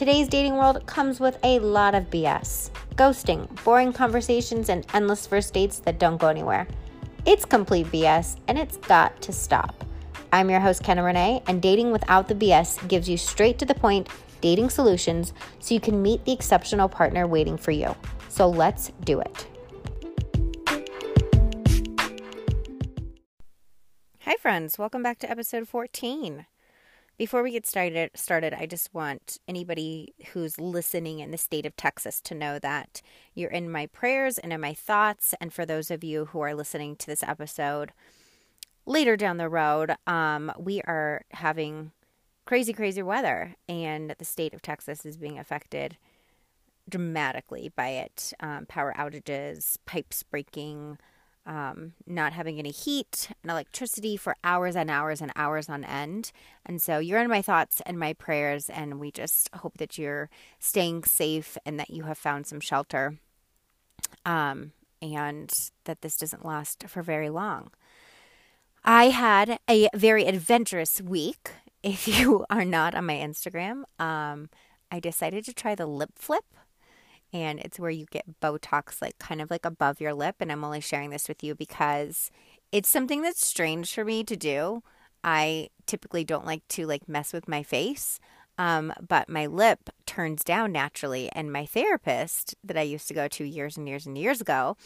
Today's dating world comes with a lot of BS ghosting, boring conversations, and endless first dates that don't go anywhere. It's complete BS and it's got to stop. I'm your host, Kenna Renee, and Dating Without the BS gives you straight to the point dating solutions so you can meet the exceptional partner waiting for you. So let's do it. Hi, friends. Welcome back to episode 14. Before we get started, started, I just want anybody who's listening in the state of Texas to know that you're in my prayers and in my thoughts. And for those of you who are listening to this episode later down the road, um, we are having crazy, crazy weather, and the state of Texas is being affected dramatically by it. Um, power outages, pipes breaking, um, not having any heat and electricity for hours and hours and hours on end. And so you're in my thoughts and my prayers, and we just hope that you're staying safe and that you have found some shelter um, and that this doesn't last for very long. I had a very adventurous week. If you are not on my Instagram, um, I decided to try the lip flip and it's where you get Botox, like kind of like above your lip. And I'm only sharing this with you because it's something that's strange for me to do. I typically don't like to like mess with my face, um, but my lip turns down naturally. And my therapist that I used to go to years and years and years ago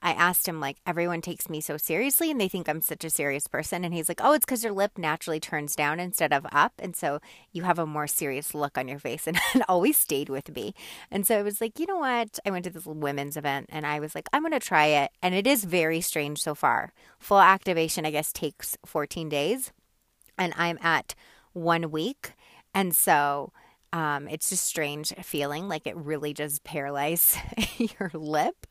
I asked him, like, everyone takes me so seriously and they think I'm such a serious person. And he's like, oh, it's because your lip naturally turns down instead of up. And so you have a more serious look on your face. And it always stayed with me. And so I was like, you know what? I went to this women's event and I was like, I'm going to try it. And it is very strange so far. Full activation, I guess, takes 14 days. And I'm at one week. And so um, it's just strange feeling like it really does paralyze your lip.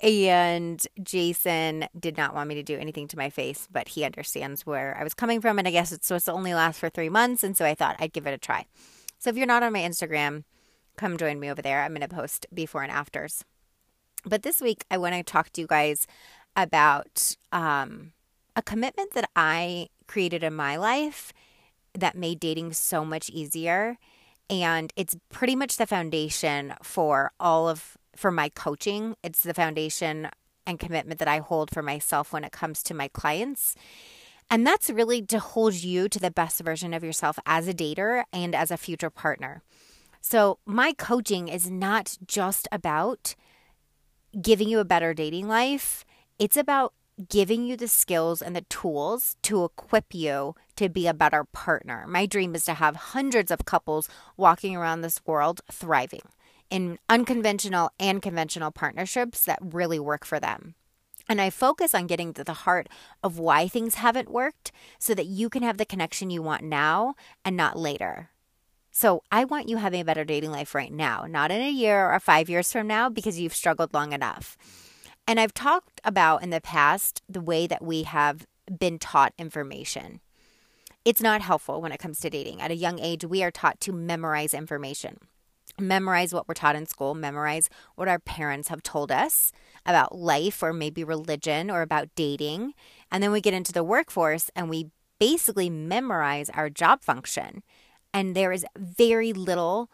And Jason did not want me to do anything to my face, but he understands where I was coming from. And I guess it's supposed to only last for three months. And so I thought I'd give it a try. So if you're not on my Instagram, come join me over there. I'm going to post before and afters. But this week, I want to talk to you guys about um, a commitment that I created in my life that made dating so much easier and it's pretty much the foundation for all of for my coaching. It's the foundation and commitment that i hold for myself when it comes to my clients. And that's really to hold you to the best version of yourself as a dater and as a future partner. So my coaching is not just about giving you a better dating life. It's about giving you the skills and the tools to equip you to be a better partner. My dream is to have hundreds of couples walking around this world thriving in unconventional and conventional partnerships that really work for them. And I focus on getting to the heart of why things haven't worked so that you can have the connection you want now and not later. So I want you having a better dating life right now, not in a year or five years from now because you've struggled long enough. And I've talked about in the past the way that we have been taught information. It's not helpful when it comes to dating. At a young age, we are taught to memorize information. Memorize what we're taught in school, memorize what our parents have told us about life or maybe religion or about dating. And then we get into the workforce and we basically memorize our job function. And there is very little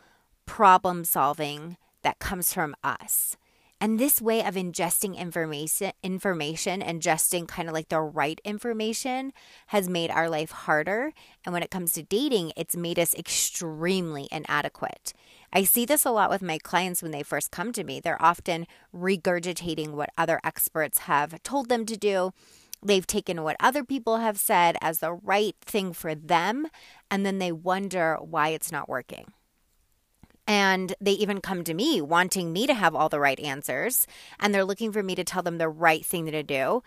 problem solving that comes from us. And this way of ingesting information, information, ingesting kind of like the right information has made our life harder. And when it comes to dating, it's made us extremely inadequate. I see this a lot with my clients when they first come to me. They're often regurgitating what other experts have told them to do. They've taken what other people have said as the right thing for them, and then they wonder why it's not working. And they even come to me wanting me to have all the right answers. And they're looking for me to tell them the right thing to do.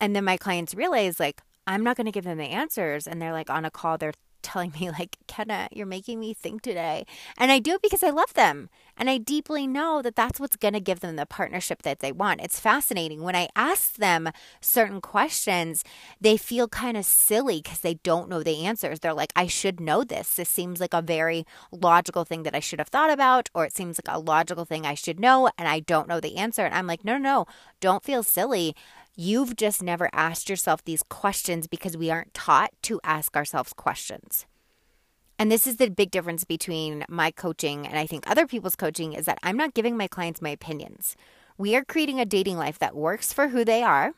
And then my clients realize, like, I'm not going to give them the answers. And they're like on a call, they're telling me, like, Kenna, you're making me think today. And I do it because I love them. And I deeply know that that's what's going to give them the partnership that they want. It's fascinating. When I ask them certain questions, they feel kind of silly because they don't know the answers. They're like, I should know this. This seems like a very logical thing that I should have thought about, or it seems like a logical thing I should know, and I don't know the answer. And I'm like, no, no, no, don't feel silly. You've just never asked yourself these questions because we aren't taught to ask ourselves questions. And this is the big difference between my coaching and I think other people's coaching is that I'm not giving my clients my opinions. We are creating a dating life that works for who they are.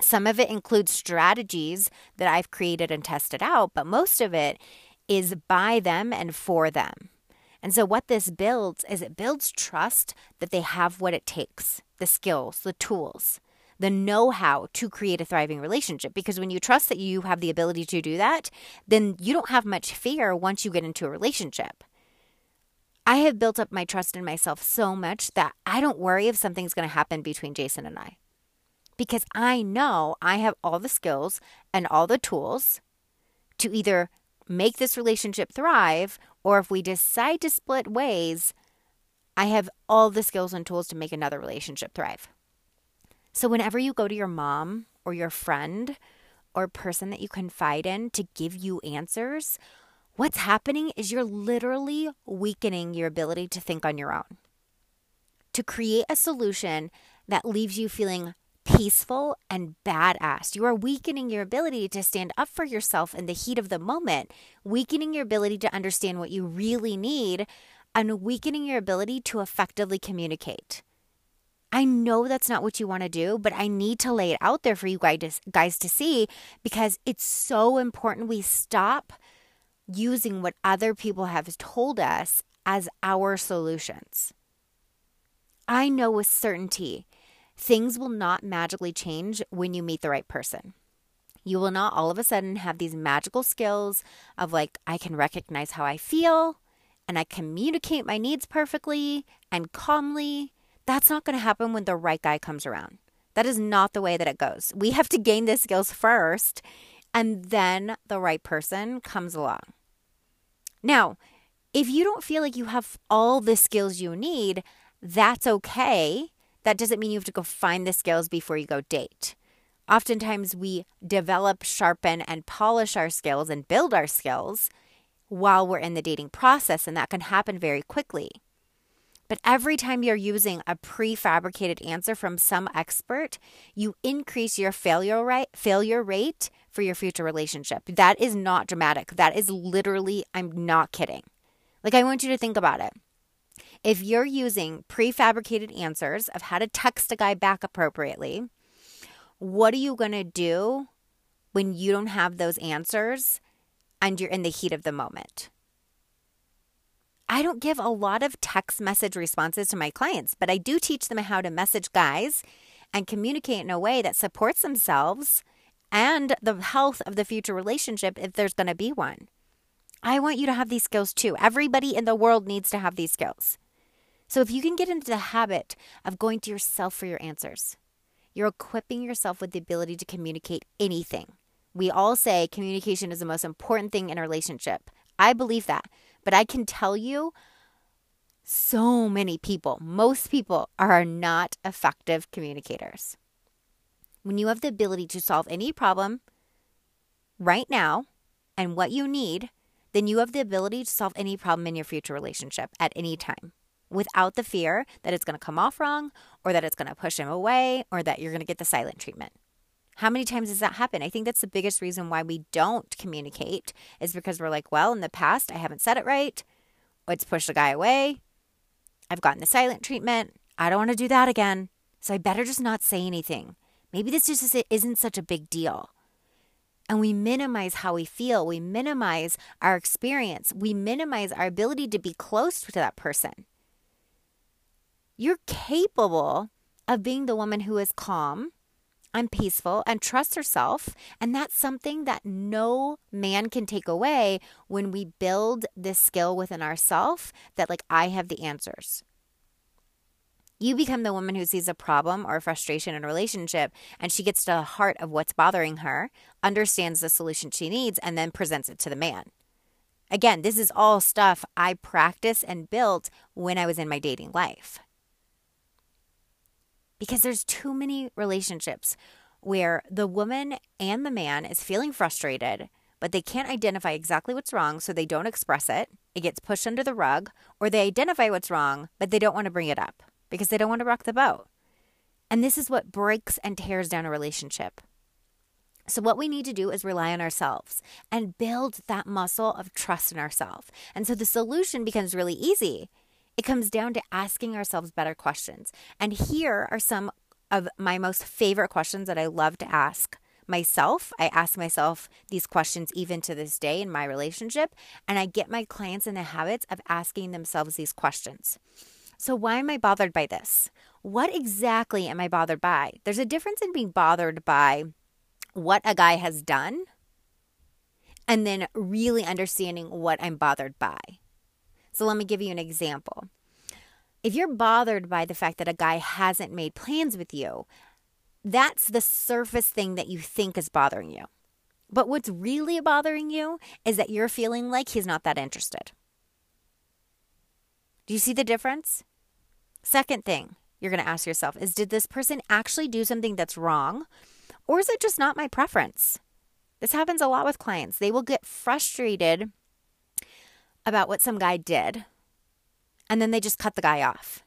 Some of it includes strategies that I've created and tested out, but most of it is by them and for them. And so, what this builds is it builds trust that they have what it takes the skills, the tools, the know how to create a thriving relationship. Because when you trust that you have the ability to do that, then you don't have much fear once you get into a relationship. I have built up my trust in myself so much that I don't worry if something's going to happen between Jason and I. Because I know I have all the skills and all the tools to either make this relationship thrive or if we decide to split ways, I have all the skills and tools to make another relationship thrive. So, whenever you go to your mom or your friend or person that you confide in to give you answers, what's happening is you're literally weakening your ability to think on your own. To create a solution that leaves you feeling peaceful and badass. You are weakening your ability to stand up for yourself in the heat of the moment, weakening your ability to understand what you really need, and weakening your ability to effectively communicate. I know that's not what you want to do, but I need to lay it out there for you guys, guys to see because it's so important we stop using what other people have told us as our solutions. I know with certainty things will not magically change when you meet the right person. You will not all of a sudden have these magical skills of like, I can recognize how I feel and I communicate my needs perfectly and calmly that's not going to happen when the right guy comes around. That is not the way that it goes. We have to gain the skills first, and then the right person comes along. Now, if you don't feel like you have all the skills you need, that's okay. That doesn't mean you have to go find the skills before you go date. Oftentimes, we develop, sharpen, and polish our skills and build our skills while we're in the dating process, and that can happen very quickly. But every time you're using a prefabricated answer from some expert, you increase your failure rate, failure rate for your future relationship. That is not dramatic. That is literally, I'm not kidding. Like, I want you to think about it. If you're using prefabricated answers of how to text a guy back appropriately, what are you going to do when you don't have those answers and you're in the heat of the moment? I don't give a lot of text message responses to my clients, but I do teach them how to message guys and communicate in a way that supports themselves and the health of the future relationship if there's going to be one. I want you to have these skills too. Everybody in the world needs to have these skills. So if you can get into the habit of going to yourself for your answers, you're equipping yourself with the ability to communicate anything. We all say communication is the most important thing in a relationship. I believe that. But I can tell you, so many people, most people are not effective communicators. When you have the ability to solve any problem right now and what you need, then you have the ability to solve any problem in your future relationship at any time without the fear that it's going to come off wrong or that it's going to push him away or that you're going to get the silent treatment. How many times does that happen? I think that's the biggest reason why we don't communicate is because we're like, well, in the past, I haven't said it right. It's pushed the guy away. I've gotten the silent treatment. I don't want to do that again. So I better just not say anything. Maybe this just isn't such a big deal. And we minimize how we feel. We minimize our experience. We minimize our ability to be close to that person. You're capable of being the woman who is calm and peaceful and trusts herself. And that's something that no man can take away when we build this skill within ourselves that, like, I have the answers. You become the woman who sees a problem or a frustration in a relationship and she gets to the heart of what's bothering her, understands the solution she needs, and then presents it to the man. Again, this is all stuff I practiced and built when I was in my dating life because there's too many relationships where the woman and the man is feeling frustrated, but they can't identify exactly what's wrong, so they don't express it. It gets pushed under the rug, or they identify what's wrong, but they don't want to bring it up because they don't want to rock the boat. And this is what breaks and tears down a relationship. So, what we need to do is rely on ourselves and build that muscle of trust in ourselves. And so the solution becomes really easy. It comes down to asking ourselves better questions. And here are some of my most favorite questions that I love to ask myself. I ask myself these questions even to this day in my relationship. And I get my clients in the habits of asking themselves these questions. So, why am I bothered by this? What exactly am I bothered by? There's a difference in being bothered by what a guy has done and then really understanding what I'm bothered by. So let me give you an example. If you're bothered by the fact that a guy hasn't made plans with you, that's the surface thing that you think is bothering you. But what's really bothering you is that you're feeling like he's not that interested. Do you see the difference? Second thing you're going to ask yourself is Did this person actually do something that's wrong or is it just not my preference? This happens a lot with clients. They will get frustrated about what some guy did, and then they just cut the guy off.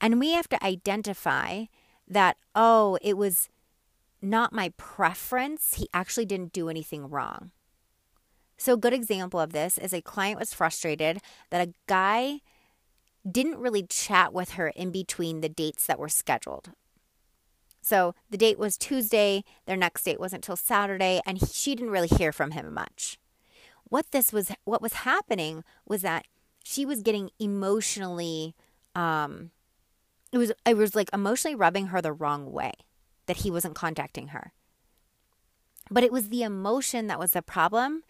And we have to identify that, oh, it was not my preference. He actually didn't do anything wrong. So, a good example of this is a client was frustrated that a guy didn't really chat with her in between the dates that were scheduled. So the date was Tuesday, their next date wasn't until Saturday, and she didn't really hear from him much. What this was, what was happening was that she was getting emotionally, um, it was, it was like emotionally rubbing her the wrong way that he wasn't contacting her. But it was the emotion that was the problem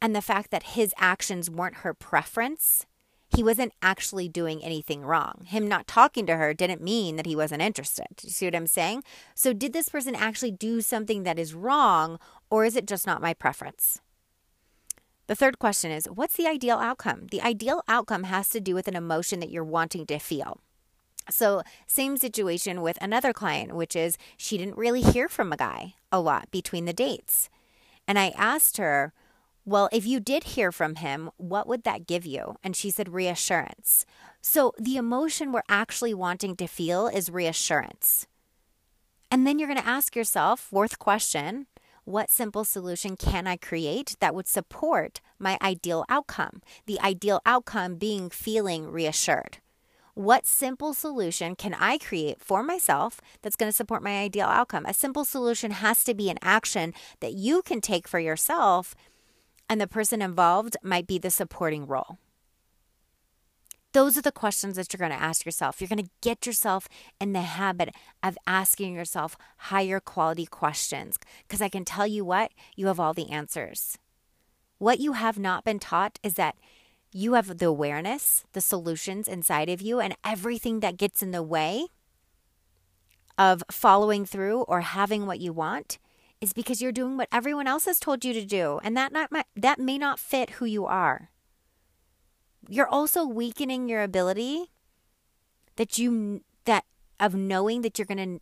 and the fact that his actions weren't her preference he wasn't actually doing anything wrong. Him not talking to her didn't mean that he wasn't interested. You see what I'm saying? So, did this person actually do something that is wrong, or is it just not my preference? The third question is What's the ideal outcome? The ideal outcome has to do with an emotion that you're wanting to feel. So, same situation with another client, which is she didn't really hear from a guy a lot between the dates. And I asked her, well, if you did hear from him, what would that give you? And she said, reassurance. So the emotion we're actually wanting to feel is reassurance. And then you're going to ask yourself, fourth question, what simple solution can I create that would support my ideal outcome? The ideal outcome being feeling reassured. What simple solution can I create for myself that's going to support my ideal outcome? A simple solution has to be an action that you can take for yourself and the person involved might be the supporting role. Those are the questions that you're going to ask yourself. You're going to get yourself in the habit of asking yourself higher quality questions because I can tell you what, you have all the answers. What you have not been taught is that you have the awareness, the solutions inside of you, and everything that gets in the way of following through or having what you want is because you're doing what everyone else has told you to do, and that not that may not fit who you are. You're also weakening your ability that you that of knowing that you're going to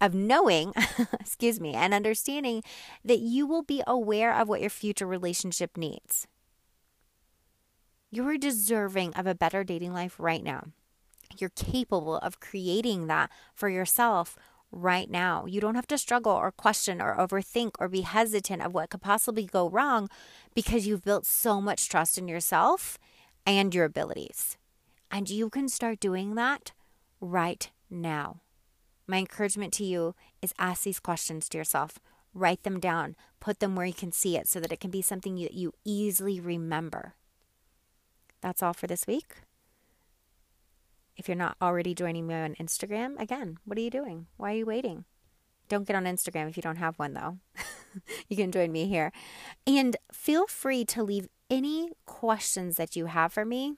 of knowing, excuse me, and understanding that you will be aware of what your future relationship needs. You are deserving of a better dating life right now. You're capable of creating that for yourself right now. You don't have to struggle or question or overthink or be hesitant of what could possibly go wrong because you've built so much trust in yourself and your abilities. And you can start doing that right now. My encouragement to you is ask these questions to yourself. Write them down, put them where you can see it so that it can be something that you easily remember. That's all for this week. If you're not already joining me on Instagram, again, what are you doing? Why are you waiting? Don't get on Instagram if you don't have one, though. you can join me here. And feel free to leave any questions that you have for me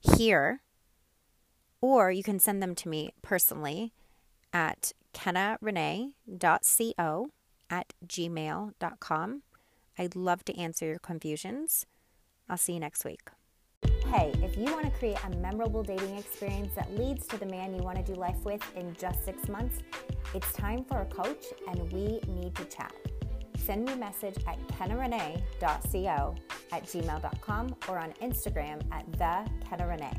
here, or you can send them to me personally at kennarenee.co at gmail.com. I'd love to answer your confusions. I'll see you next week. Hey, if you want to create a memorable dating experience that leads to the man you want to do life with in just six months, it's time for a coach and we need to chat. Send me a message at kennarenee.co at gmail.com or on Instagram at the Kenna Renee.